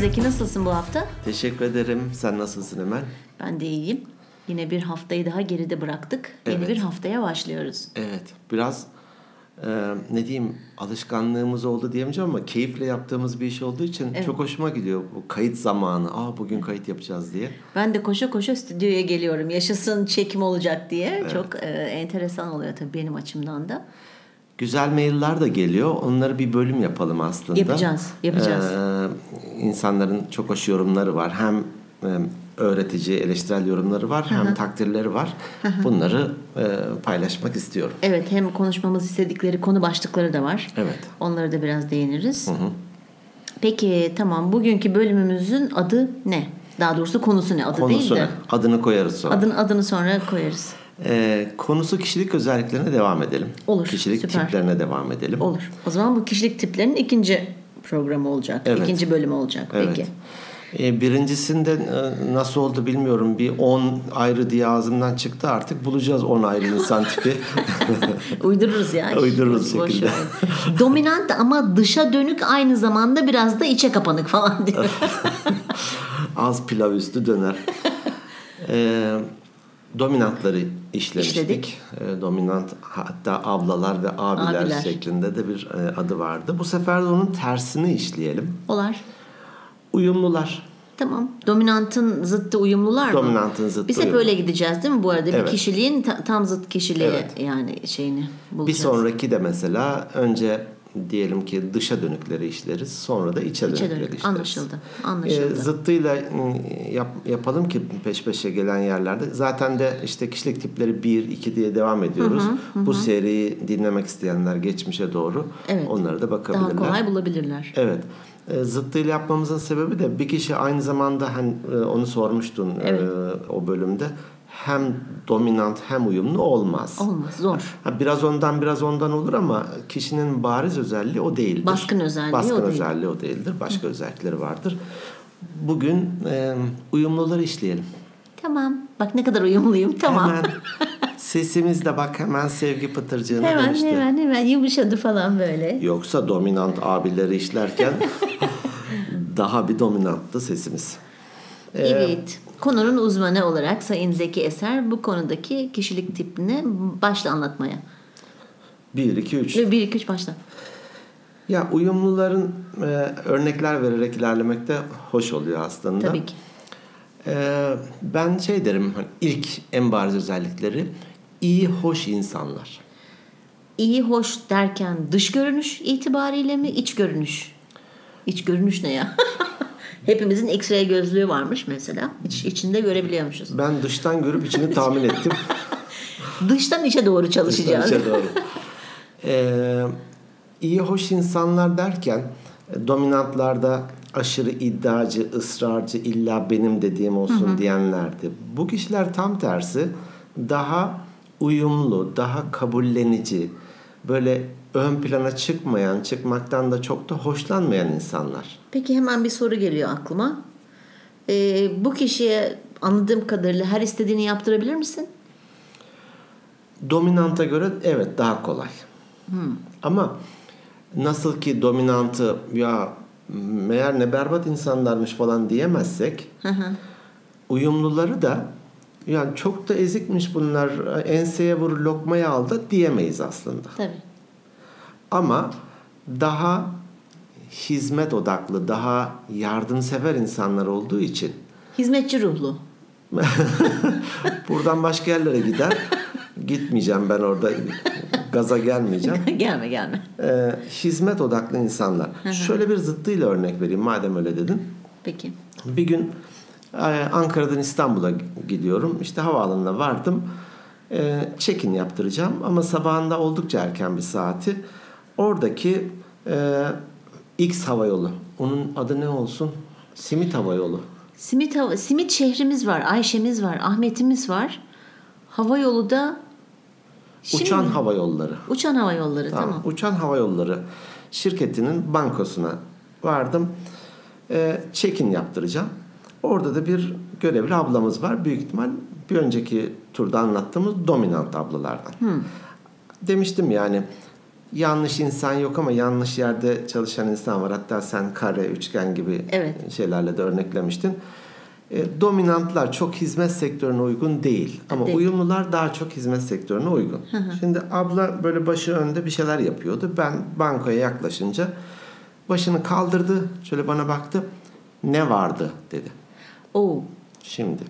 Zeki nasılsın bu hafta? Teşekkür ederim. Sen nasılsın Emel? Ben de iyiyim. Yine bir haftayı daha geride bıraktık. Yeni Evet. bir haftaya başlıyoruz. Evet. Biraz e, ne diyeyim alışkanlığımız oldu diyemeyeceğim ama keyifle yaptığımız bir iş olduğu için çok hoşuma gidiyor. Bu kayıt zamanı. Aa bugün kayıt yapacağız diye. Ben de koşa koşa stüdyoya geliyorum. Yaşasın çekim olacak diye. Çok e, enteresan oluyor tabii benim açımdan da. Güzel mailler de geliyor. Onları bir bölüm yapalım aslında. Yapacağız, yapacağız. Ee, insanların çok hoş yorumları var. Hem e, öğretici, eleştirel yorumları var. Hem takdirleri var. Bunları e, paylaşmak istiyorum. Evet hem konuşmamız istedikleri konu başlıkları da var. Evet. Onlara da biraz değiniriz. Peki tamam bugünkü bölümümüzün adı ne? Daha doğrusu konusu ne? Adı Konusu değil ne? de. Adını koyarız sonra. Adını, adını sonra koyarız. Ee, konusu kişilik özelliklerine devam edelim. Olur, Kişilik süper. tiplerine devam edelim. Olur. O zaman bu kişilik tiplerinin ikinci programı olacak. Evet. İkinci bölümü olacak. Evet. Peki. Ee, birincisinde e, nasıl oldu bilmiyorum. Bir 10 ayrı diye ağzımdan çıktı artık. Bulacağız 10 ayrı insan tipi. Uydururuz ya. Uydururuz Boş şekilde. ver. Dominant ama dışa dönük aynı zamanda biraz da içe kapanık falan diyor. Az pilav üstü döner. Ee, dominantları işlemiştik. İşledik. Ee, dominant hatta ablalar ve abiler, Abiler. şeklinde de bir e, adı vardı. Bu sefer de onun tersini işleyelim. Olar. Uyumlular. Tamam. Dominantın zıttı uyumlular mı? Dominantın zıttı Biz hep uyumlu. öyle gideceğiz değil mi bu arada? Bir Evet. kişiliğin ta- tam zıt kişiliği Evet. yani şeyini Bir bulacağız. sonraki de mesela önce diyelim ki dışa dönükleri işleriz. Sonra da içe, İçe dönükleri dönük. işleriz. Anlaşıldı. Ee, Anlaşıldı. zıttıyla ım, yap, yapalım ki peş peşe gelen yerlerde. Zaten de işte kişilik tipleri 1, 2 diye devam ediyoruz. Bu seriyi dinlemek isteyenler geçmişe doğru Evet. onları da bakabilirler. Daha kolay bulabilirler. Evet. E, Zıttıyla yapmamızın sebebi de bir kişi aynı zamanda hani e, onu sormuştun e, Evet. o bölümde hem dominant hem uyumlu olmaz. Olmaz. Zor. Ha, biraz ondan biraz ondan olur ama kişinin bariz özelliği o değildir. Baskın özelliği Baskın o değil. özelliği o değildir. Başka özellikleri vardır. Bugün e, uyumluları işleyelim. Tamam. Bak ne kadar uyumluyum. Tamam. Hemen sesimizle bak hemen sevgi pıtırcığına Hemen dönüştü. hemen hemen yumuşadı falan böyle. Yoksa dominant abileri işlerken daha bir dominanttı sesimiz. Ee, Evet. Konunun uzmanı olarak Sayın Zeki Eser bu konudaki kişilik tipini başla anlatmaya. 1, 2, 3. 1 2 3 başla. Ya uyumluların e, örnekler vererek ilerlemekte hoş oluyor aslında. Tabii ki. Ee, ben şey derim hani ilk en bariz özellikleri iyi hoş insanlar. İyi hoş derken dış görünüş itibariyle mi iç görünüş? İç görünüş ne ya? Hepimizin X-ray gözlüğü varmış mesela. İç, içinde görebiliyormuşuz. Ben dıştan görüp içini tahmin ettim. Dıştan içe doğru çalışacağız. Dıştan içe doğru. Ee, iyi hoş insanlar derken e, dominantlarda aşırı iddiacı, ısrarcı, illa benim dediğim olsun diyenlerdi. Bu kişiler tam tersi daha uyumlu, daha kabullenici, böyle ön plana çıkmayan, çıkmaktan da çok da hoşlanmayan insanlar. Peki hemen bir soru geliyor aklıma. Ee, bu kişiye anladığım kadarıyla her istediğini yaptırabilir misin? Dominanta göre evet daha kolay. Ama nasıl ki dominantı ya meğer ne berbat insanlarmış falan diyemezsek uyumluları da yani çok da ezikmiş bunlar enseye vur lokmayı al da diyemeyiz aslında. Tabii. Ama daha hizmet odaklı, daha yardımsever insanlar olduğu için Hizmetçi ruhlu. buradan başka yerlere gider. Gitmeyeceğim ben orada gaza gelmeyeceğim. gelme gelme. Ee, hizmet odaklı insanlar. Şöyle bir zıttıyla örnek vereyim madem öyle dedin. Peki. Bir gün e, Ankara'dan İstanbul'a gidiyorum. İşte havaalanına vardım. E, check-in yaptıracağım ama sabahında oldukça erken bir saati. Oradaki e, X havayolu. Onun adı ne olsun? Simit havayolu. Simit, hava, simit şehrimiz var, Ayşe'miz var, Ahmet'imiz var. Hava yolu da Şimdi- Uçan hava yolları. uçan hava yolları tamam. Tamam. Uçan hava yolları şirketinin bankosuna vardım. E, check-in yaptıracağım. Orada da bir görevli ablamız var. Büyük ihtimal bir önceki turda anlattığımız dominant ablalardan. Demiştim yani yanlış insan yok ama yanlış yerde çalışan insan var. Hatta sen kare, üçgen gibi Evet. şeylerle de örneklemiştin. E, dominantlar çok hizmet sektörüne uygun değil. Ama Değil. uyumlular daha çok hizmet sektörüne uygun. Şimdi abla böyle başı önde bir şeyler yapıyordu. Ben bankoya yaklaşınca başını kaldırdı. Şöyle bana baktı. Ne vardı dedi. Oo. Şimdi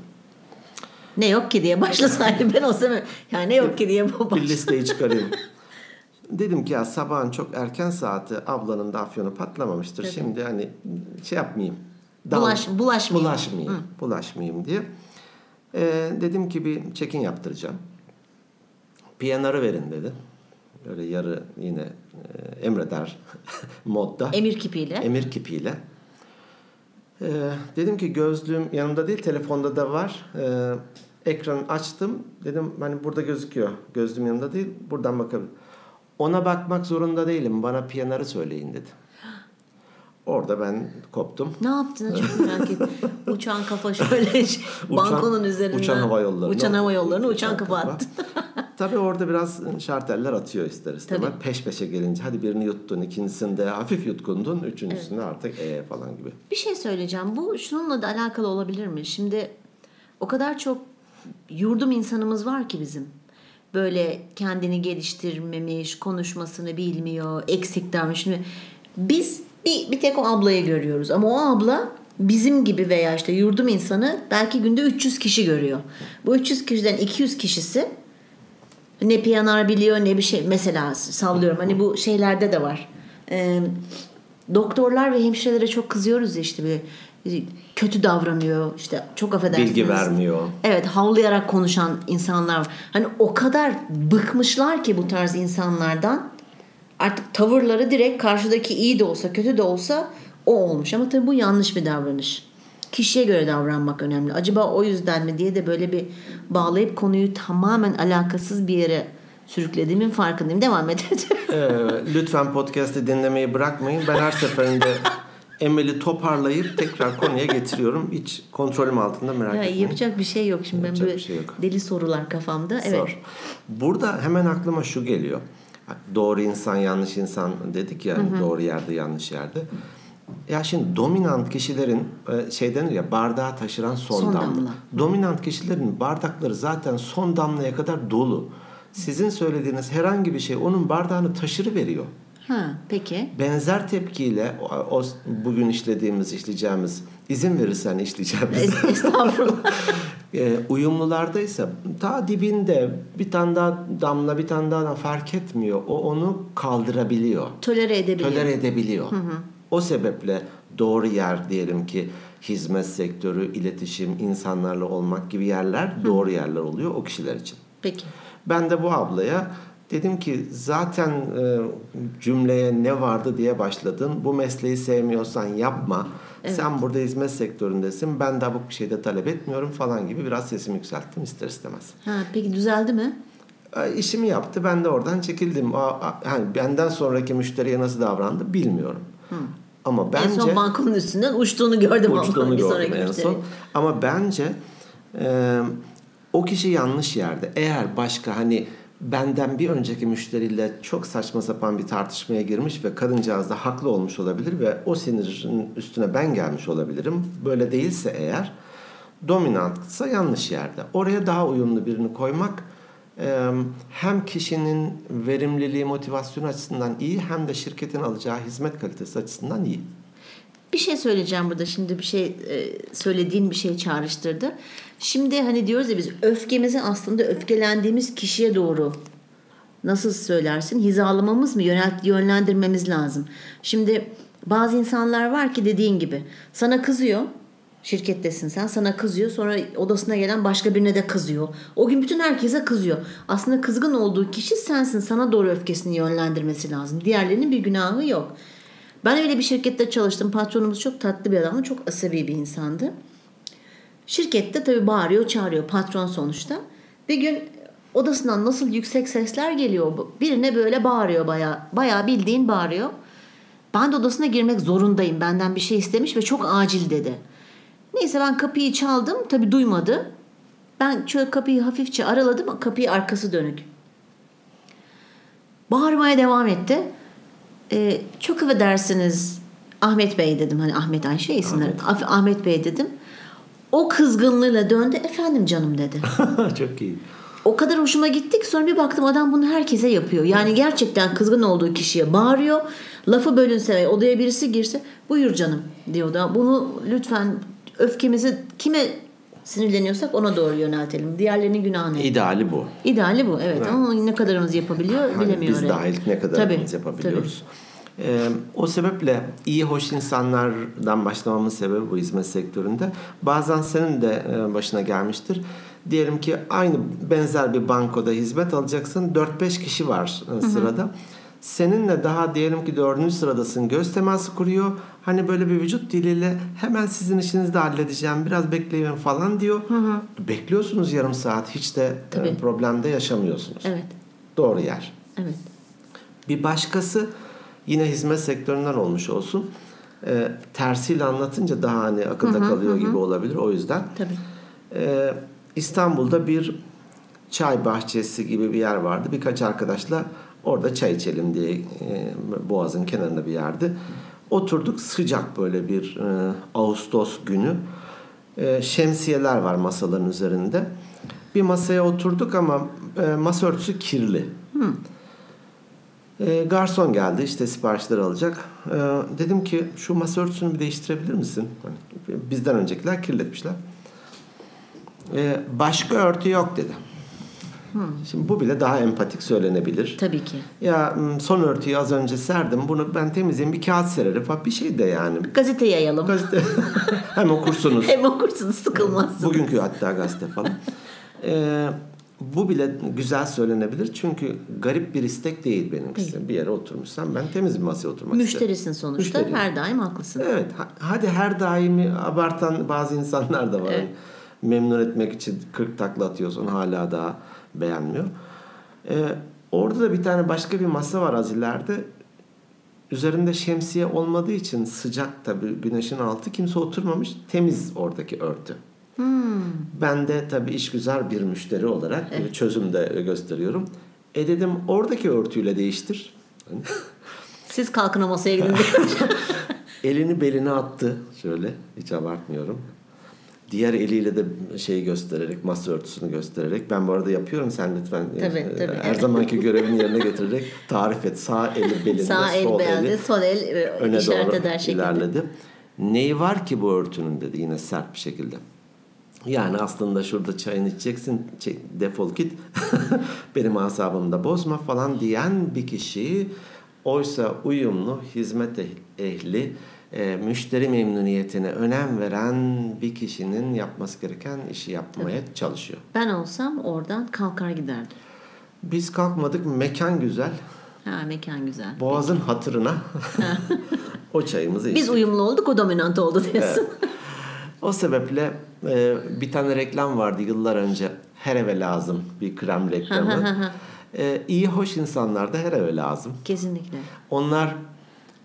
Ne yok ki diye başlasaydı ben o zaman yani ne yok ki diye bu bir listeyi çıkarayım. Dedim ki ya sabahın çok erken saati ablanın da afyonu patlamamıştır. Şimdi hani şey yapmayayım. Dal- Bulaş- bulaşmayayım. Bulaşmayayım. Bulaşmayayım diye. Ee, dedim ki bir check-in yaptıracağım. PNR'ı verin dedi. Böyle yarı yine e, emreder modda. Emir kipiyle. Emir kipiyle. Ee, dedim ki gözlüğüm yanımda değil telefonda da var. Ee, ekranı açtım. Dedim hani burada gözüküyor. Gözlüğüm yanımda değil. Buradan bakabilirim. Ona bakmak zorunda değilim. Bana PNR'ı söyleyin dedi. Orada ben koptum. Ne yaptığını çok merak ettim. Uçan kafa şöyle şey, bankonun üzerinden. Uçan hava yollarına. Uçan hava yollarına uçan kafa attı. Tabii orada biraz şarteller atıyor ister istemez. Tabii. Peş peşe gelince hadi birini yuttun, ikincisinde hafif yutkundun, üçüncüsünde artık e falan gibi. Bir şey söyleyeceğim. Bu şununla da alakalı olabilir mi? Şimdi o kadar çok yurdum insanımız var ki bizim. Böyle kendini geliştirmemiş, konuşmasını bilmiyor, eksik davranış. Şimdi biz bir, bir tek o ablayı görüyoruz. Ama o abla bizim gibi veya işte yurdum insanı belki günde 300 kişi görüyor. Bu 300 kişiden 200 kişisi ne piyanar biliyor ne bir şey mesela sallıyorum hani bu şeylerde de var. Ee, doktorlar ve hemşirelere çok kızıyoruz işte bir kötü davranıyor işte çok affedersiniz. Bilgi vermiyor. Evet havlayarak konuşan insanlar var. Hani o kadar bıkmışlar ki bu tarz insanlardan artık tavırları direkt karşıdaki iyi de olsa kötü de olsa o olmuş. Ama tabii bu yanlış bir davranış. Kişiye göre davranmak önemli. Acaba o yüzden mi diye de böyle bir bağlayıp konuyu tamamen alakasız bir yere sürüklediğimin farkındayım. Devam et. Ee, lütfen podcast'i dinlemeyi bırakmayın. Ben her seferinde Emel'i toparlayıp tekrar konuya getiriyorum. Hiç kontrolüm altında merak ya, etmeyin. yapacak bir şey yok şimdi. Ben Yapacak böyle bir şey yok. deli sorular kafamda. Evet. Sor. Burada hemen aklıma şu geliyor. Doğru insan, yanlış insan dedik ya. Doğru yerde, yanlış yerde. Ya şimdi dominant kişilerin e, şey denir ya bardağı taşıran son, Son damla. damla. Dominant kişilerin bardakları zaten son damlaya kadar dolu. Sizin söylediğiniz herhangi bir şey onun bardağını taşırı veriyor. Ha, peki. Benzer tepkiyle o, o bugün işlediğimiz, işleyeceğimiz, izin verirsen işleyeceğimiz Es- Estağfurullah. e, uyumlularda ise ta dibinde bir tane daha damla bir tane daha fark etmiyor. O onu kaldırabiliyor. Tolere edebiliyor. Tolere edebiliyor. O sebeple doğru yer diyelim ki hizmet sektörü, iletişim, insanlarla olmak gibi yerler doğru yerler oluyor o kişiler için. Peki. Ben de bu ablaya dedim ki zaten e, cümleye ne vardı diye başladın. Bu mesleği sevmiyorsan yapma. Sen burada hizmet sektöründesin. Ben daha bu şeyde talep etmiyorum falan gibi biraz sesimi yükselttim ister istemez. Ha, peki düzeldi mi? E, işimi yaptı. Ben de oradan çekildim. A- a- hani benden sonraki müşteriye nasıl davrandı bilmiyorum. Ama en bence son bankonun üstünden uçtuğunu gördüm ama uçtuğunu bir gördüm sonraki en müşteri. son. Ama bence e, o kişi yanlış yerde. Eğer başka hani benden bir önceki müşteriyle çok saçma sapan bir tartışmaya girmiş ve kadıncağız da haklı olmuş olabilir ve o sinirin üstüne ben gelmiş olabilirim. Böyle değilse eğer dominantsa yanlış yerde. Oraya daha uyumlu birini koymak hem kişinin verimliliği, motivasyonu açısından iyi hem de şirketin alacağı hizmet kalitesi açısından iyi. Bir şey söyleyeceğim burada şimdi bir şey e, söylediğin bir şey çağrıştırdı. Şimdi hani diyoruz ya biz öfkemizi aslında öfkelendiğimiz kişiye doğru nasıl söylersin hizalamamız mı yönelt yönlendirmemiz lazım. Şimdi bazı insanlar var ki dediğin gibi sana kızıyor şirkettesin sen sana kızıyor sonra odasına gelen başka birine de kızıyor. O gün bütün herkese kızıyor. Aslında kızgın olduğu kişi sensin sana doğru öfkesini yönlendirmesi lazım. Diğerlerinin bir günahı yok. Ben öyle bir şirkette çalıştım. Patronumuz çok tatlı bir adamdı. Çok asabi bir insandı. Şirkette tabii bağırıyor, çağırıyor. Patron sonuçta. Bir gün odasından nasıl yüksek sesler geliyor. Birine böyle bağırıyor bayağı. Bayağı bildiğin bağırıyor. Ben de odasına girmek zorundayım. Benden bir şey istemiş ve çok acil dedi. Neyse ben kapıyı çaldım. Tabii duymadı. Ben şöyle kapıyı hafifçe araladım. Kapıyı arkası dönük. Bağırmaya devam etti. Ee, çok affedersiniz Ahmet Bey dedim. Hani Ahmet Ayşe isimler. Ahmet. Ahmet Bey dedim. O kızgınlığıyla döndü. Efendim canım dedi. Çok iyi. O kadar hoşuma gittik. Sonra bir baktım adam bunu herkese yapıyor. Yani gerçekten kızgın olduğu kişiye bağırıyor. Lafı bölünse odaya birisi girse buyur canım diyor da bunu lütfen öfkemizi kime sinirleniyorsak ona doğru yöneltelim. Diğerlerinin günahı ne? İdeali bu. İdeali bu evet, ama ne kadarımız yapabiliyor Hani bilemiyorum. biz dahil ne kadar Tabii, yapabiliyoruz. Ee, o sebeple iyi hoş insanlardan başlamamın sebebi bu hizmet sektöründe. Bazen senin de e, başına gelmiştir. Diyelim ki aynı benzer bir bankoda hizmet alacaksın. 4-5 kişi var e, sırada. Seninle daha diyelim ki dördüncü sıradasın. Göz teması kuruyor. Hani böyle bir vücut diliyle hemen sizin işinizi de halledeceğim. Biraz bekleyin falan diyor. Bekliyorsunuz yarım saat. Hiç de e, Tabii. problemde yaşamıyorsunuz. Evet, Doğru yer. evet. Bir başkası yine hizmet sektöründen olmuş olsun. E, tersiyle anlatınca daha hani akılda kalıyor gibi olabilir. O yüzden Tabii. e, İstanbul'da bir çay bahçesi gibi bir yer vardı. Birkaç arkadaşla orada çay içelim diye e, Boğaz'ın kenarında bir yerdi. Oturduk sıcak böyle bir e, Ağustos günü. E, şemsiyeler var masaların üzerinde. Bir masaya oturduk ama e, masa örtüsü kirli. E, garson geldi işte siparişleri alacak. E, dedim ki şu masa örtüsünü bir değiştirebilir misin? Hani bizden öncekiler kirletmişler. E, başka örtü yok dedi. Şimdi bu bile daha empatik söylenebilir. Tabii ki. Ya son örtüyü az önce serdim. Bunu ben temizleyeyim bir kağıt sererim falan bir şey de yani. Gazete yayalım. Gazete hem okursunuz. Hem okursunuz sıkılmazsınız. Bugünkü hatta gazete falan. Ee, bu bile güzel söylenebilir çünkü garip bir istek değil benimkisi. Bir yere oturmuşsam ben temiz bir masaya oturmak isterim. Müşterisin sonuçta. Müşteriyim. Her daim haklısın. Evet. ha- Hadi her daimi abartan bazı insanlar da var. Evet. Memnun etmek için 40 takla atıyorsun hala daha beğenmiyor. Ee, orada da bir tane başka bir masa var az ileride. Üzerinde şemsiye olmadığı için sıcak tabii güneşin altı kimse oturmamış. Temiz oradaki örtü. Ben de tabii işgüzar bir müşteri olarak bir çözüm de gösteriyorum. E dedim oradaki örtüyle değiştir. Siz kalkın masaya gidin. Elini beline attı şöyle hiç abartmıyorum. Diğer eliyle de şey göstererek masa örtüsünü göstererek ben bu arada yapıyorum sen lütfen Tabii, e, tabii. her zamanki görevini yerine getirerek tarif et sağ eli belinde Sağ el sol eli sol el e, öne doğru eder şekilde. ilerledi. Neyi var ki bu örtünün dedi yine sert bir şekilde. Yani aslında şurada çayını içeceksin defol git benim asabımı da bozma falan diyen bir kişi oysa uyumlu hizmet eh- ehli e, müşteri memnuniyetine önem veren bir kişinin yapması gereken işi yapmaya çalışıyor. Ben olsam oradan kalkar giderdim. Biz kalkmadık mekan güzel Ha mekan güzel. boğazın hatırına o çayımızı içtik. Biz uyumlu olduk o dominant oldu diyorsun. O sebeple e, bir tane reklam vardı yıllar önce. Her eve lazım bir krem reklamı. e, iyi hoş insanlar da her eve lazım. Kesinlikle. Onlar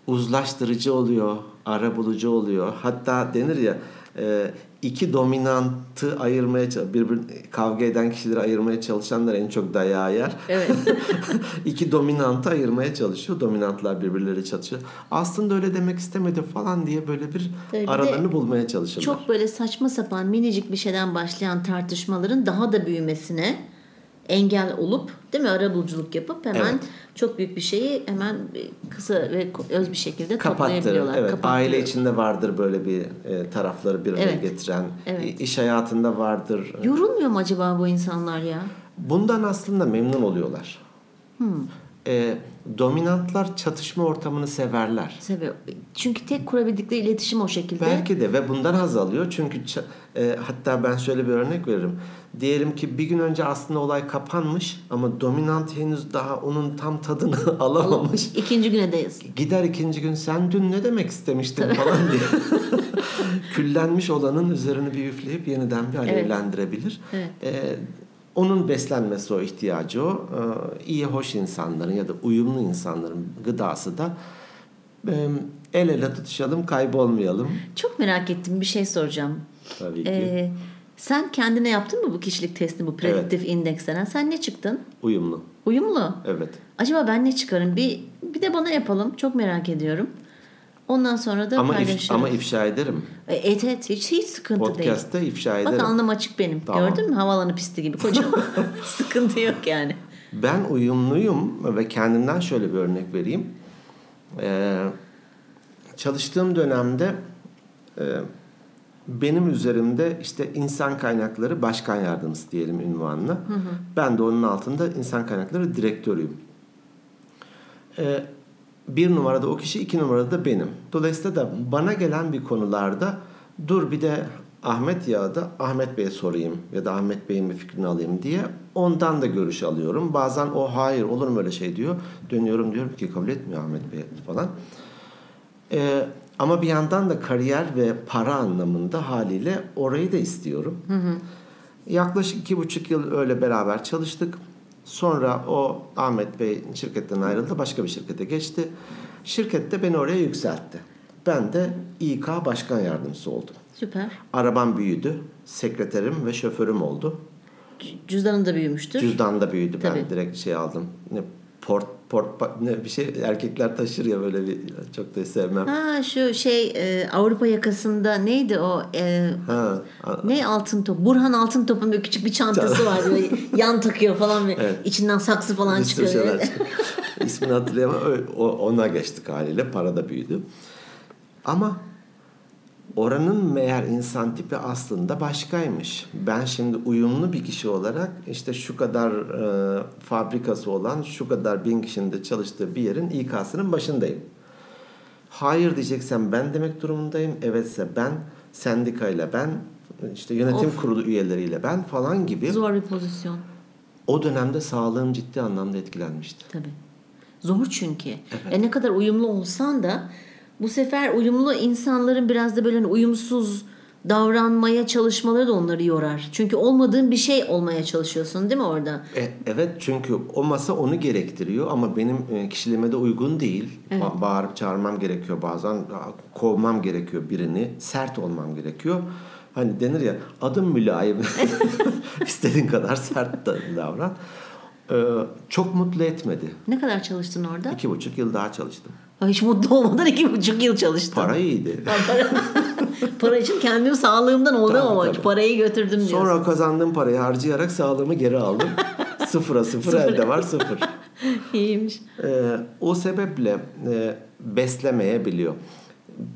uzlaştırıcı oluyor, ara bulucu oluyor. Hatta denir ya e, iki dominantı ayırmaya birbir kavga eden kişileri ayırmaya çalışanlar en çok dayağı yer. Evet. iki dominantı ayırmaya çalışıyor. Dominantlar birbirleri çatışıyor. Aslında öyle demek istemedi falan diye böyle bir Tabii aralarını bulmaya çalışırlar. Çok böyle saçma sapan minicik bir şeyden başlayan tartışmaların daha da büyümesine engel olup değil mi arabuluculuk yapıp hemen Evet. çok büyük bir şeyi hemen kısa ve öz bir şekilde toplayabiliyorlar. Evet, aile içinde vardır böyle bir e, tarafları bir araya Evet. getiren. Evet. İş hayatında vardır. Yorulmuyor mu acaba bu insanlar ya? Bundan aslında memnun oluyorlar. Hmm. E, dominantlar çatışma ortamını severler. Seviyor. Çünkü tek kurabildikleri iletişim o şekilde. Belki de ve bundan haz alıyor. Çünkü e, hatta ben şöyle bir örnek veririm. Diyelim ki bir gün önce aslında olay kapanmış ama dominant henüz daha onun tam tadını alamamış. İkinci güne deyiz. Gider ikinci gün sen dün ne demek istemiştin falan diye. Küllenmiş olanın üzerini bir üfleyip yeniden bir alevlendirebilir. Evet. Ee, onun beslenmesi o ihtiyacı o. Ee, iyi hoş insanların ya da uyumlu insanların gıdası da el ele tutuşalım kaybolmayalım. Çok merak ettim bir şey soracağım. Tabii ki. Ee, Sen kendine yaptın mı bu kişilik testini, bu prediktif indeks denen? Sen ne çıktın? Uyumlu. Uyumlu. Evet. Acaba ben ne çıkarım? Bir bir de bana yapalım. Çok merak ediyorum. Ondan sonra da Ama if, paylaşırım. ama ifşa ederim. Evet evet hiç, hiç sıkıntı değil. Podcast'ta ifşa ederim. Bak alnım açık benim. Tamam. Gördün mü? Havalanı pisti gibi kocaman. sıkıntı yok yani. Ben uyumluyum ve kendimden şöyle bir örnek vereyim. Ee, çalıştığım dönemde e, benim üzerimde işte insan kaynakları başkan yardımcısı diyelim ünvanını. Ben de onun altında insan kaynakları direktörüyüm. Ee, bir numarada o kişi, iki numarada da benim. Dolayısıyla da bana gelen bir konularda dur bir de Ahmet ya da Ahmet Bey'e sorayım ya da Ahmet Bey'in bir fikrini alayım diye ondan da görüş alıyorum. Bazen o hayır olur mu öyle şey diyor. Dönüyorum diyorum ki kabul etmiyor Ahmet Bey falan. Ee, ama bir yandan da kariyer ve para anlamında haliyle orayı da istiyorum. Yaklaşık iki buçuk yıl öyle beraber çalıştık. Sonra o Ahmet Bey şirketten ayrıldı. Başka bir şirkete geçti. Şirkette beni oraya yükseltti. Ben de İK Başkan Yardımcısı oldum. Süper. Arabam büyüdü. Sekreterim ve şoförüm oldu. Cüzdanın da büyümüştür. Cüzdan da büyüdü. Ben Tabii. direkt şey aldım. Port port ne bir şey erkekler taşır ya böyle bir çok da sevmem. Ha şu şey e, Avrupa yakasında neydi o e, Ha, ne altın top Burhan altın topun böyle küçük bir çantası var böyle yan takıyor falan ve Evet. içinden saksı falan Bir çıkıyor. şeyler çıkıyor. İsmini hatırlayamam. O- Ona geçtik haliyle. Para da büyüdü. Ama oranın meğer insan tipi aslında başkaymış. Ben şimdi uyumlu bir kişi olarak işte şu kadar e, fabrikası olan şu kadar bin kişinin de çalıştığı bir yerin İK'sının başındayım. Hayır diyeceksem ben demek durumundayım. Evetse ben, sendikayla ben, işte yönetim Of. kurulu üyeleriyle ben falan gibi. Zor bir pozisyon O dönemde sağlığım ciddi anlamda etkilenmişti. tabii. Zor çünkü. E ne kadar uyumlu olsan da bu sefer uyumlu insanların biraz da böyle hani uyumsuz davranmaya çalışmaları da onları yorar. Çünkü olmadığın bir şey olmaya çalışıyorsun değil mi orada? E, evet çünkü o masa onu gerektiriyor ama benim e, kişiliğime de uygun değil. Ba- Bağırıp çağırmam gerekiyor bazen. Kovmam gerekiyor birini. Sert olmam gerekiyor. Hani denir ya adım mülayim. İstediğin kadar sert da davran. E, çok mutlu etmedi. Ne kadar çalıştın orada? İki buçuk yıl daha çalıştım. Hiç mutlu olmadan iki buçuk yıl çalıştın. Para iyiydi. Para, para için kendim sağlığımdan oldum Tabii, ama tabii. parayı götürdüm diyorsun. Sonra kazandığım parayı harcayarak sağlığımı geri aldım. Sıfıra sıfır elde var sıfır. İyiymiş. Ee, o sebeple e, beslemeyebiliyor.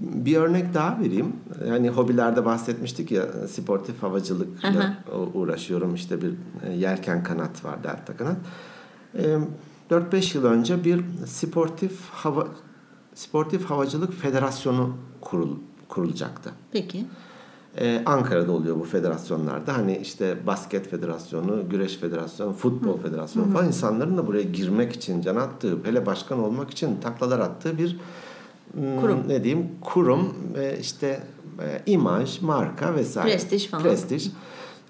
Bir örnek daha vereyim. Hani hobilerde bahsetmiştik ya sportif havacılıkla Aha. uğraşıyorum. İşte bir e, yelken kanat var, delta kanat. Ee, 4-5 yıl önce bir sportif hava sportif havacılık federasyonu kurul, kurulacaktı. Peki. Ee, Ankara'da oluyor bu federasyonlarda. Hani işte basket federasyonu, güreş federasyonu, futbol federasyonu falan insanların da buraya girmek için can attığı, hele başkan olmak için taklalar attığı bir hmm, Kurum. ne diyeyim kurum ve işte e, imaj, marka vesaire. Prestij falan. Prestij.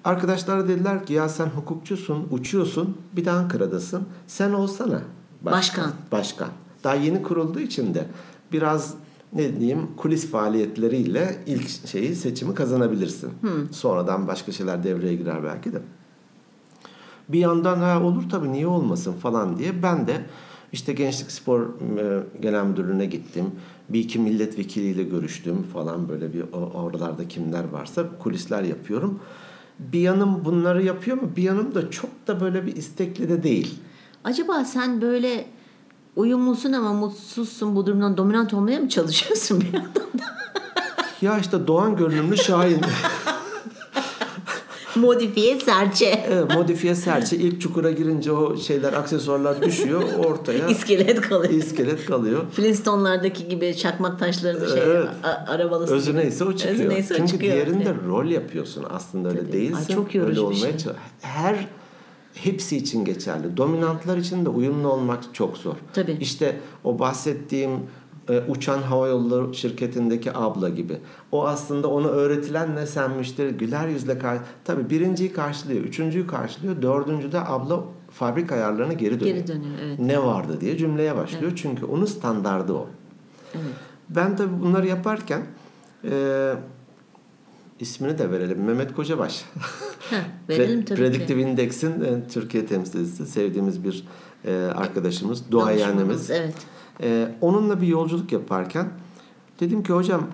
Arkadaşlar dediler ki ya sen hukukçusun, uçuyorsun, bir de Ankara'dasın. Sen olsana. Başkan. Başkan. Daha yeni kurulduğu için de biraz ne diyeyim kulis faaliyetleriyle ilk şeyi seçimi kazanabilirsin. Sonradan başka şeyler devreye girer belki de. Bir yandan ha olur tabii niye olmasın falan diye ben de işte Gençlik Spor e, Genel Müdürlüğü'ne gittim. Bir iki milletvekiliyle görüştüm falan böyle bir oralarda kimler varsa kulisler yapıyorum. Bir yanım bunları yapıyor mu? Bir yanım da çok da böyle bir istekli de değil. Acaba sen böyle uyumlusun ama mutsuzsun bu durumdan dominant olmaya mı çalışıyorsun bir yandan? Ya işte Doğan görünümlü Şahin. Modifiye serçe. Evet, modifiye serçe ilk çukura girince o şeyler aksesuarlar düşüyor ortaya İskelet kalıyor. iskelet kalıyor. Flintstone'lardaki gibi çakmak taşlarını şey Evet. a- arabalısı Özü neyse o çıkıyor. Özü neyse o Çünkü çıkıyor. diğerinde rol yapıyorsun aslında öyle Tabii. değilsin. Ay, çok yorucu öyle bir olmaya şey. çalış- Her hepsi için geçerli. Dominantlar için de uyumlu olmak çok zor. Tabii. İşte o bahsettiğim e, uçan hava yolları şirketindeki abla gibi. O aslında ona öğretilen ne sen müşteri güler yüzle kar tabii birinciyi karşılıyor, üçüncüyü karşılıyor, dördüncüde abla fabrika ayarlarına geri dönüyor. Geri dönüyor evet. Ne vardı diye cümleye başlıyor. Çünkü onun standardı o. evet. Ben tabii bunları yaparken e, ismini de verelim. Mehmet Kocabaş. Heh, verelim tabii Predictive ki. Index'in e, Türkiye temsilcisi, sevdiğimiz bir e, arkadaşımız, duayenimiz. Evet. Ee, onunla bir yolculuk yaparken dedim ki hocam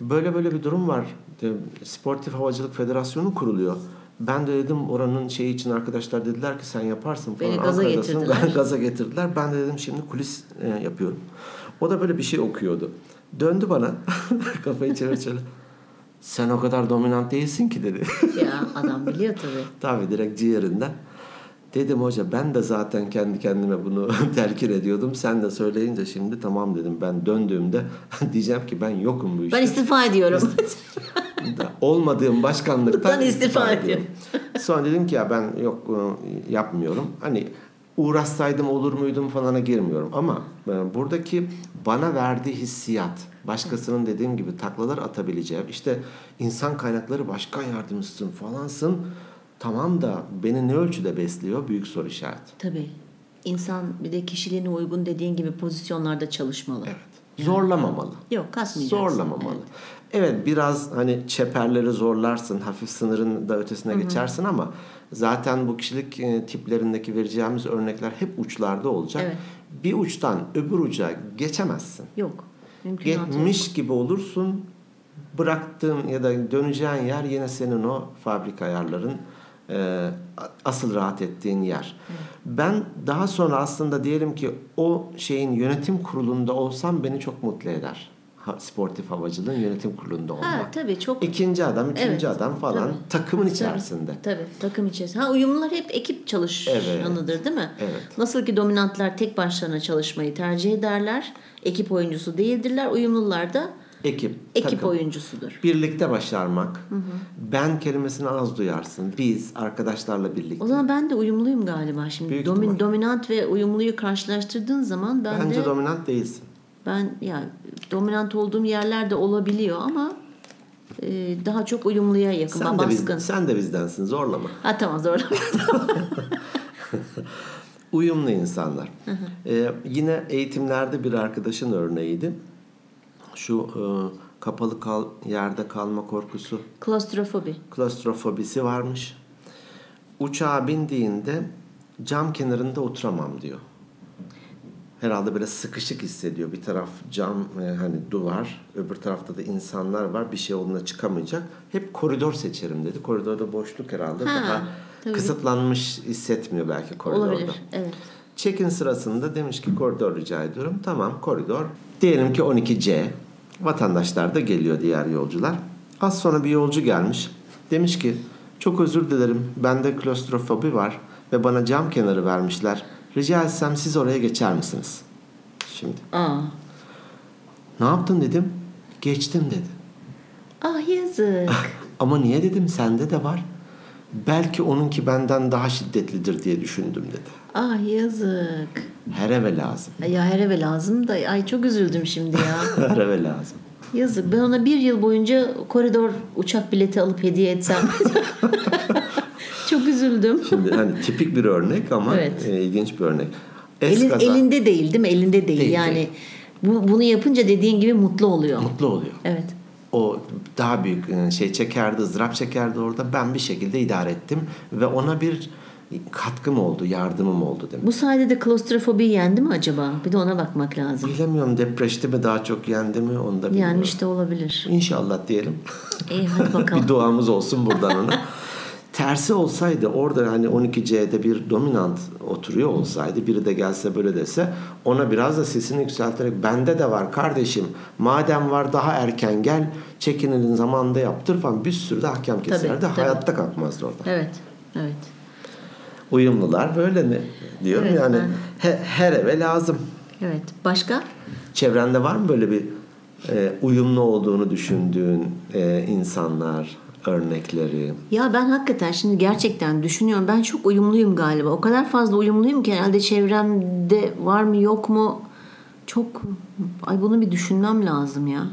böyle böyle bir durum var. De, Sportif Havacılık Federasyonu kuruluyor. Ben de dedim oranın şeyi için arkadaşlar dediler ki sen yaparsın falan. Beni gaza getirdiler. Ben gaza getirdiler. Ben de dedim şimdi kulis e, yapıyorum. O da böyle bir şey okuyordu. Döndü bana. Kafayı çevir çevir. Sen o kadar dominant değilsin ki dedi. Ya adam biliyor tabii. Tabii direkt ciğerinden. Dedim hoca ben de zaten kendi kendime bunu telkin ediyordum. Sen de söyleyince şimdi tamam dedim. Ben döndüğümde diyeceğim ki ben yokum bu işte. Ben istifa ediyorum. Olmadığım başkanlıktan Ben istifa ediyorum. Sonra dedim ki ya ben yok yapmıyorum. Hani uğraşsaydım olur muydum falana girmiyorum. Ama e, buradaki bana verdiği hissiyat başkasının dediğim gibi taklalar atabileceğim. işte insan kaynakları başkan yardımcısın falansın. Tamam da beni ne ölçüde besliyor? Büyük soru işareti. tabii. İnsan bir de kişiliğine uygun dediğin gibi pozisyonlarda çalışmalı. Evet. Zorlamamalı. Yok kasmayacaksın. Zorlamamalı. Evet. Evet. biraz hani çeperleri zorlarsın, hafif sınırın da ötesine geçersin ama zaten bu kişilik e, tiplerindeki vereceğimiz örnekler hep uçlarda olacak. Evet. Bir uçtan öbür uca geçemezsin. Yok. Mümkünatı yok. Geçmiş gibi olursun. Bıraktığın ya da döneceğin yer yine senin o fabrika ayarların e, asıl rahat ettiğin yer. Ben daha sonra aslında diyelim ki o şeyin yönetim kurulunda olsam beni çok mutlu eder. Sportif havacılığın yönetim kurulunda olmak. Ha tabii çok İkinci adam, üçüncü Evet, adam falan tabii. takımın içerisinde. Tabii takım içerisinde. Ha uyumlular hep ekip çalışanıdır değil mi? Evet. Nasıl ki dominantlar tek başlarına çalışmayı tercih ederler. Ekip oyuncusu değildirler. Uyumlular da Ekip, ekip takım. oyuncusudur. Birlikte başarmak. Ben kelimesini az duyarsın. Biz arkadaşlarla birlikte. O zaman ben de uyumluyum galiba şimdi. Büyük Domin, ihtimal. dominant ve uyumluyu karşılaştırdığın zaman ben Bence de dominant değilsin. Ben yani dominant olduğum yerlerde olabiliyor ama e, daha çok uyumluya yakın, Sen de, biz, sen de bizdensin zorlama. Ha tamam zor. Uyumlu insanlar. Ee, yine eğitimlerde bir arkadaşın örneğiydi. Şu e, kapalı kal, yerde kalma korkusu, Klostrofobi. klostrofobisi varmış. Uçağa bindiğinde cam kenarında oturamam diyor. Herhalde böyle sıkışık hissediyor. Bir taraf cam e, hani duvar, öbür tarafta da insanlar var. Bir şey olduğunda çıkamayacak. Hep koridor seçerim dedi. Koridorda boşluk herhalde Ha, daha tabii. kısıtlanmış hissetmiyor belki koridorda. Olabilir. Evet. Check-in sırasında demiş ki koridor rica ediyorum. Tamam koridor. Diyelim ki 12C. Vatandaşlar da geliyor diğer yolcular. Az sonra bir yolcu gelmiş. Demiş ki çok özür dilerim bende klostrofobi var ve bana cam kenarı vermişler. Rica etsem siz oraya geçer misiniz? Şimdi Aa. ne yaptın dedim. Geçtim dedi. Ah yazık. Ama niye dedim sende de var. Belki onunki benden daha şiddetlidir diye düşündüm dedi. ah yazık. Her eve lazım. Ya her eve lazım da ay çok üzüldüm şimdi ya. Her eve lazım. Yazık. Ben ona bir yıl boyunca koridor uçak bileti alıp hediye etsem. çok üzüldüm. Şimdi hani tipik bir örnek ama Evet. e, ilginç bir örnek. Elin, elinde değil değil mi? Elinde değil. Değil, yani değil. Bu, bunu yapınca dediğin gibi mutlu oluyor. mutlu oluyor. Evet. O daha büyük e, şey çekerdi, ızdırap çekerdi orada. Ben bir şekilde idare ettim ve ona bir katkım oldu, yardımım oldu demek. Bu sayede de klostrofobiyi yendi mi acaba? Bir de ona bakmak lazım. Bilemiyorum depreşti mi daha çok yendi mi onu da bilmiyorum. Yenmiş de olabilir. İnşallah diyelim. İyi hadi bakalım. bir duamız olsun buradan ona. Tersi olsaydı orada hani 12C'de bir dominant oturuyor olsaydı biri de gelse böyle dese ona biraz da sesini yükselterek bende de var kardeşim madem var daha erken gel çekininin zamanında yaptır falan bir sürü de hakem keserdi tabii. hayatta kalkmazdı orada. Evet. Evet. Uyumlular böyle ne diyorum Evet, yani ben- he- her eve lazım. Evet. Başka? Çevrende var mı böyle bir e, uyumlu olduğunu düşündüğün e, insanlar, örnekleri? Ya ben hakikaten şimdi gerçekten düşünüyorum. Ben çok uyumluyum galiba. O kadar fazla uyumluyum ki herhalde çevremde var mı yok mu çok ay bunu bir düşünmem lazım ya.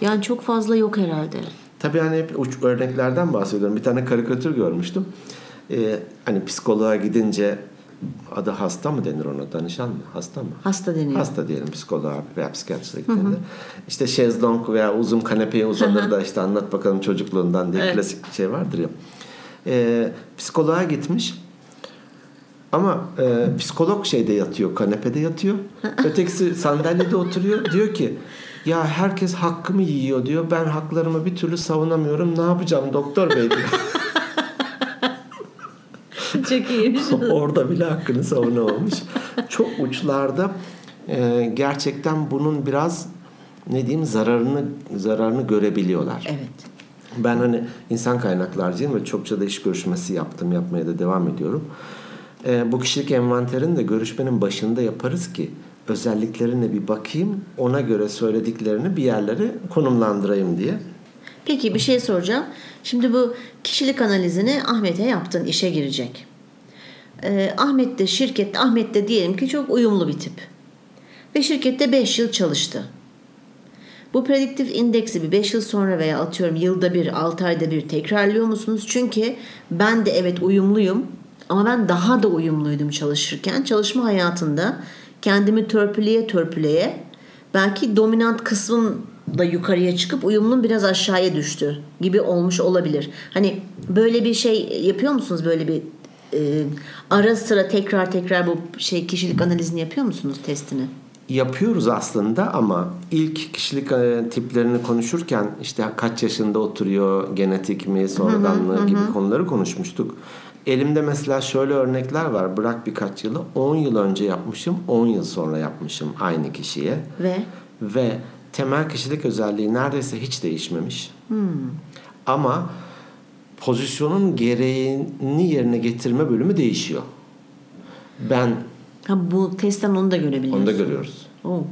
Yani çok fazla yok herhalde. Tabii hani hep uç örneklerden bahsediyorum. Bir tane karikatür görmüştüm. Ee, hani psikoloğa gidince adı hasta mı denir ona? Danışan mı? Hasta mı? Hasta deniyor. Hasta diyelim psikoloğa veya psikiyatriste gittiğinde. İşte şezlong veya uzun kanepeye uzanır da işte anlat bakalım çocukluğundan diye Evet. klasik bir şey vardır ya. Ee, psikoloğa gitmiş. Ama e, psikolog şeyde yatıyor, kanepede yatıyor. Ötekisi sandalyede oturuyor. Diyor ki ya herkes hakkımı yiyor diyor. Ben haklarımı bir türlü savunamıyorum. Ne yapacağım doktor bey diyor. Çok iyiymiş. Orada bile hakkını savunamamış. Çok uçlarda e, gerçekten bunun biraz ne diyeyim zararını zararını görebiliyorlar. evet. Ben hani insan kaynaklarcıyım ve çokça da iş görüşmesi yaptım, yapmaya da devam ediyorum. E, bu kişilik envanterini de görüşmenin başında yaparız ki özelliklerine bir bakayım, ona göre söylediklerini bir yerlere konumlandırayım diye. Peki bir şey soracağım. Şimdi bu kişilik analizini Ahmet'e yaptın, işe girecek. Ee, Ahmet de şirkette, Ahmet de diyelim ki çok uyumlu bir tip. Ve şirkette 5 yıl çalıştı. Bu prediktif indeksi bir 5 yıl sonra veya atıyorum yılda bir, 6 ayda bir tekrarlıyor musunuz? Çünkü ben de evet uyumluyum ama ben daha da uyumluydum çalışırken. Çalışma hayatında kendimi törpüleye törpüleye belki dominant kısmım da yukarıya çıkıp uyumlum biraz aşağıya düştü gibi olmuş olabilir. Hani böyle bir şey yapıyor musunuz? Böyle bir e, ara sıra tekrar tekrar bu şey kişilik analizini yapıyor musunuz testini? Yapıyoruz aslında ama ilk kişilik e, tiplerini konuşurken işte kaç yaşında oturuyor, genetik mi, sonradanlığı gibi konuları konuşmuştuk. Elimde mesela şöyle örnekler var. Bırak birkaç yılı 10 yıl önce yapmışım, 10 yıl sonra yapmışım aynı kişiye. Ve Ve temel kişilik özelliği neredeyse hiç değişmemiş. Ama pozisyonun gereğini yerine getirme bölümü değişiyor. Ben ha, bu testten onu da görebiliyorsun. onu da görüyoruz. Oo,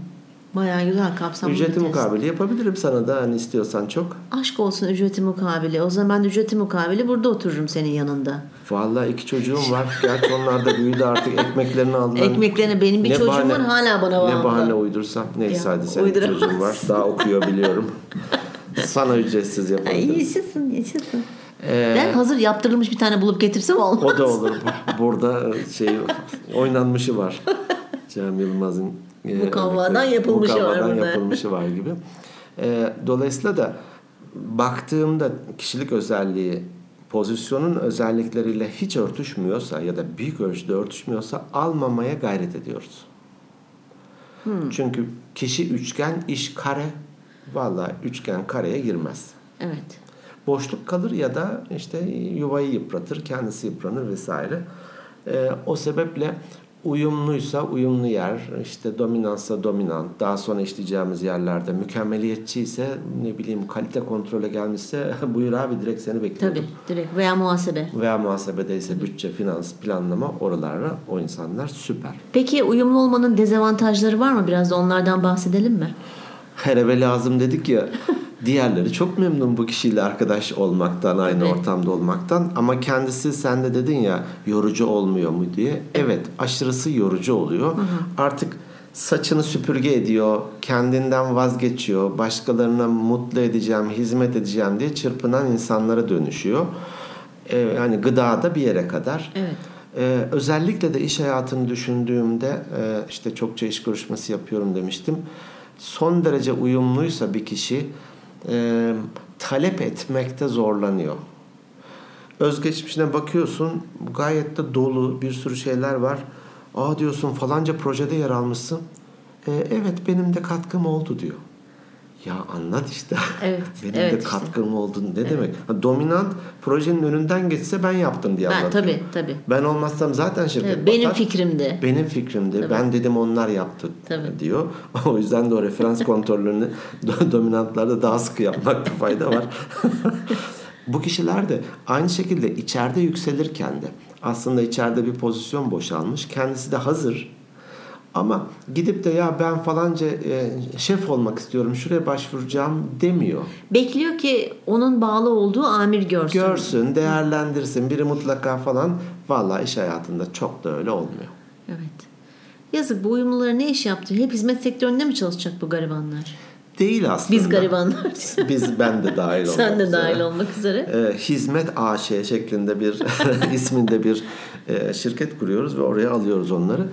bayağı güzel kapsamlı Ücreti mukabili yapabilirim sana da hani istiyorsan çok. Aşk olsun ücreti mukabili. O zaman ben ücreti mukabili burada otururum senin yanında. Vallahi iki çocuğum var. Gerçi onlar da büyüdü artık ekmeklerini aldılar. Ekmeklerini benim bir çocuğum bahane- var hala bana bağlı. Ne bahane uydursam. Neyse Ya, hadi senin uyduramaz. çocuğun var. Daha okuyor biliyorum. Sana ücretsiz Ay, yapabilirim. yaşasın yaşasın. Ee, ben hazır yaptırılmış bir tane bulup getirsem olmaz. O da olur. Burada şey oynanmışı var. Cem Yılmaz'ın e, Mukavvadan örnekleri. yapılmışı var Mukavvadan burada. yapılmışı var gibi. E, dolayısıyla da baktığımda kişilik özelliği pozisyonun özellikleriyle hiç örtüşmüyorsa ya da büyük ölçüde örtüşmüyorsa almamaya gayret ediyoruz. Hmm. Çünkü kişi üçgen, iş kare. Vallahi üçgen kareye girmez Evet. Boşluk kalır ya da işte yuvayı yıpratır, kendisi yıpranır vesaire. Ee, o sebeple uyumluysa uyumlu yer, işte dominansa dominant, daha sonra işleyeceğimiz yerlerde mükemmeliyetçi ise ne bileyim kalite kontrole gelmişse buyur abi direkt seni bekliyorum. Tabii direkt veya muhasebe. Veya muhasebede ise bütçe, finans, planlama oralara o insanlar süper. Peki uyumlu olmanın dezavantajları var mı? Biraz da onlardan bahsedelim mi? Her eve lazım dedik ya. Diğerleri çok memnun bu kişiyle arkadaş olmaktan, aynı Tabii. ortamda olmaktan. Ama kendisi sen de dedin ya yorucu olmuyor mu diye. Evet aşırısı yorucu oluyor. Artık saçını süpürge ediyor, kendinden vazgeçiyor, başkalarına mutlu edeceğim, hizmet edeceğim diye çırpınan insanlara dönüşüyor. Ee, yani gıdada bir yere kadar. Evet. Ee, özellikle de iş hayatını düşündüğümde e, işte çokça iş görüşmesi yapıyorum demiştim. Son derece uyumluysa bir kişi e, talep etmekte zorlanıyor. Özgeçmişine bakıyorsun gayet de dolu bir sürü şeyler var. Aa diyorsun falanca projede yer almışsın. E, evet benim de katkım oldu diyor. Ya anlat işte. Evet, benim evet de işte. katkım oldu ne demek? Ha, dominant projenin önünden geçse ben yaptım diye Ben anlatıyor. tabii tabii. Ben olmazsam zaten şirket Evet, benim batar. fikrimdi. Benim fikrimdi. Ben dedim onlar yaptı Tabii. diyor. O yüzden de o referans kontrollerini do- dominantlarda daha sıkı yapmakta fayda var. Bu kişiler de aynı şekilde içeride yükselirken de aslında içeride bir pozisyon boşalmış. Kendisi de hazır. Ama gidip de ya ben falanca e, şef olmak istiyorum şuraya başvuracağım demiyor. Bekliyor ki onun bağlı olduğu amir görsün. Görsün, değerlendirsin, biri mutlaka falan. Vallahi iş hayatında çok da öyle olmuyor. Evet. Yazık bu uyumlulara ne iş yaptı? Hep hizmet sektöründe mi çalışacak bu garibanlar? Değil aslında. Biz garibanlar. Biz ben de dahil olmak Sen de üzere. dahil olmak üzere. E, Hizmet AŞ şeklinde bir isminde bir e, şirket kuruyoruz ve oraya alıyoruz onları.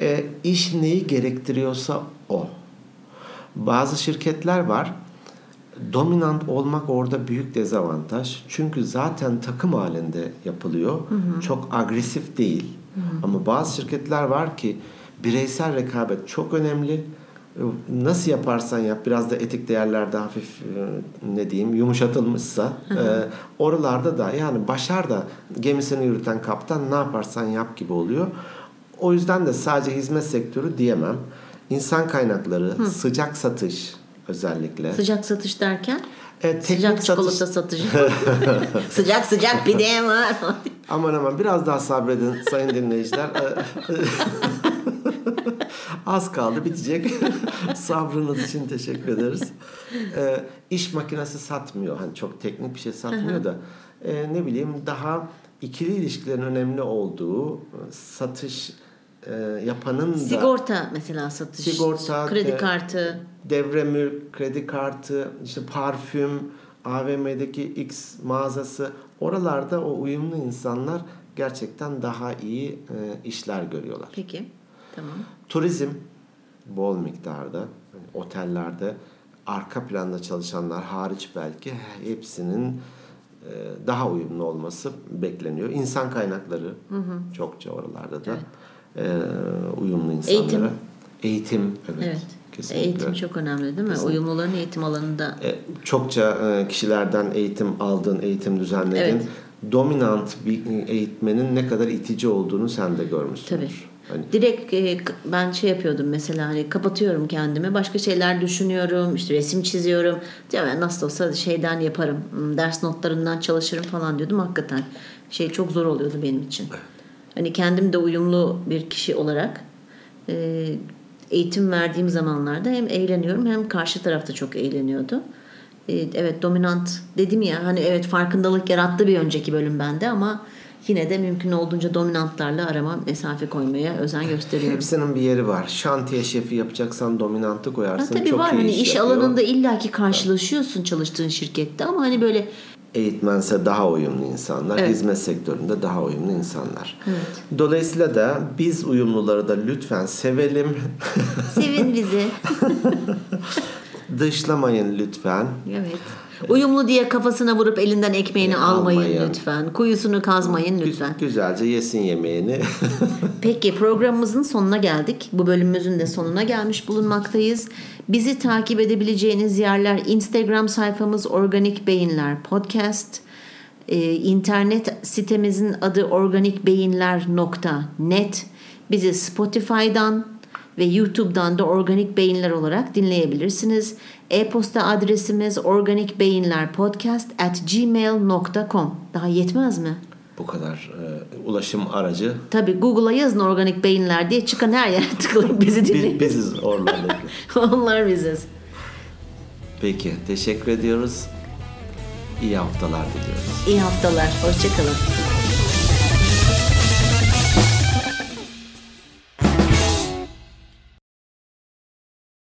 E, iş neyi gerektiriyorsa o. Bazı şirketler var. Dominant olmak orada büyük dezavantaj. Çünkü zaten takım halinde yapılıyor. Çok agresif değil. Ama bazı şirketler var ki bireysel rekabet çok önemli. Nasıl yaparsan yap biraz da etik değerlerde hafif e, ne diyeyim yumuşatılmışsa e, oralarda da yani başar da gemisini yürüten kaptan ne yaparsan yap gibi oluyor. O yüzden de sadece hizmet sektörü diyemem. İnsan kaynakları, sıcak satış özellikle. Sıcak satış derken E, sıcak satış- çikolata satışı. sıcak sıcak pide var. Aman aman biraz daha sabredin sayın dinleyiciler. Ee, Az kaldı bitecek. Sabrınız için teşekkür ederiz. Ee, iş makinesi satmıyor. Hani çok teknik bir şey satmıyor da e, ne bileyim daha ikili ilişkilerin önemli olduğu e, satış e, yapanın da Sigorta mesela satış. Sigorta, Kredi kartı. devre mülk, kredi kartı, işte parfüm, AVM'deki X mağazası oralarda o uyumlu insanlar gerçekten daha iyi e, işler görüyorlar. Peki. Tamam. Turizm bol miktarda hani otellerde arka planda çalışanlar hariç belki hepsinin e, daha uyumlu olması bekleniyor. İnsan kaynakları çokça oralarda da e, uyumlu insanlara. Eğitim. Eğitim evet. Evet. Kesinlikle. Eğitim çok önemli değil mi? Uyumluların eğitim alanında. E, çokça e, kişilerden eğitim aldın, eğitim düzenledin. Evet. Dominant bir eğitmenin ne kadar itici olduğunu sen de görmüşsündür. Tabii. Hani Direkt e, ben şey yapıyordum mesela hani kapatıyorum kendimi. Başka şeyler düşünüyorum. işte resim çiziyorum. Diyorum ya nasıl olsa şeyden yaparım. hmm, Ders notlarından çalışırım falan diyordum. Hakikaten şey çok zor oluyordu benim için. Hani kendim de uyumlu bir kişi olarak e, eğitim verdiğim zamanlarda hem eğleniyorum hem karşı tarafta çok eğleniyordu. E, evet dominant dedim ya hani evet farkındalık yarattı bir önceki bölüm bende ama yine de mümkün olduğunca dominantlarla arama mesafe koymaya özen gösteriyorum. hepsinin bir yeri var. Şantiye şefi yapacaksan dominantı Ha, koyarsın. tabii Çok var hani iş iş yapıyor. alanında illaki karşılaşıyorsun çalıştığın şirkette ama hani böyle Eğitmense daha uyumlu insanlar, Evet. hizmet sektöründe daha uyumlu insanlar. Evet. Dolayısıyla da biz uyumluları da lütfen sevelim. sevin bizi. Dışlamayın lütfen. Evet. Uyumlu diye kafasına vurup elinden ekmeğini almayın, almayın. lütfen. Kuyusunu kazmayın lütfen. Güzelce yesin yemeğini. Peki programımızın sonuna geldik. Bu bölümümüzün de sonuna gelmiş bulunmaktayız. Bizi takip edebileceğiniz yerler Instagram sayfamız Organik Beyinler Podcast. Ee, internet sitemizin adı organikbeyinler.net. Bizi Spotify'dan ve YouTube'dan da Organik Beyinler olarak dinleyebilirsiniz. E-posta adresimiz organikbeyinlerpodcast at gmail.com. Daha yetmez mi? Bu kadar e, ulaşım aracı. Tabii Google'a yazın organik beyinler diye çıkan her yere tıklayıp bizi dinleyin. Biz, biziz oralarda. Onlar biziz. Peki teşekkür ediyoruz. İyi haftalar diliyoruz. İyi haftalar. Hoşçakalın.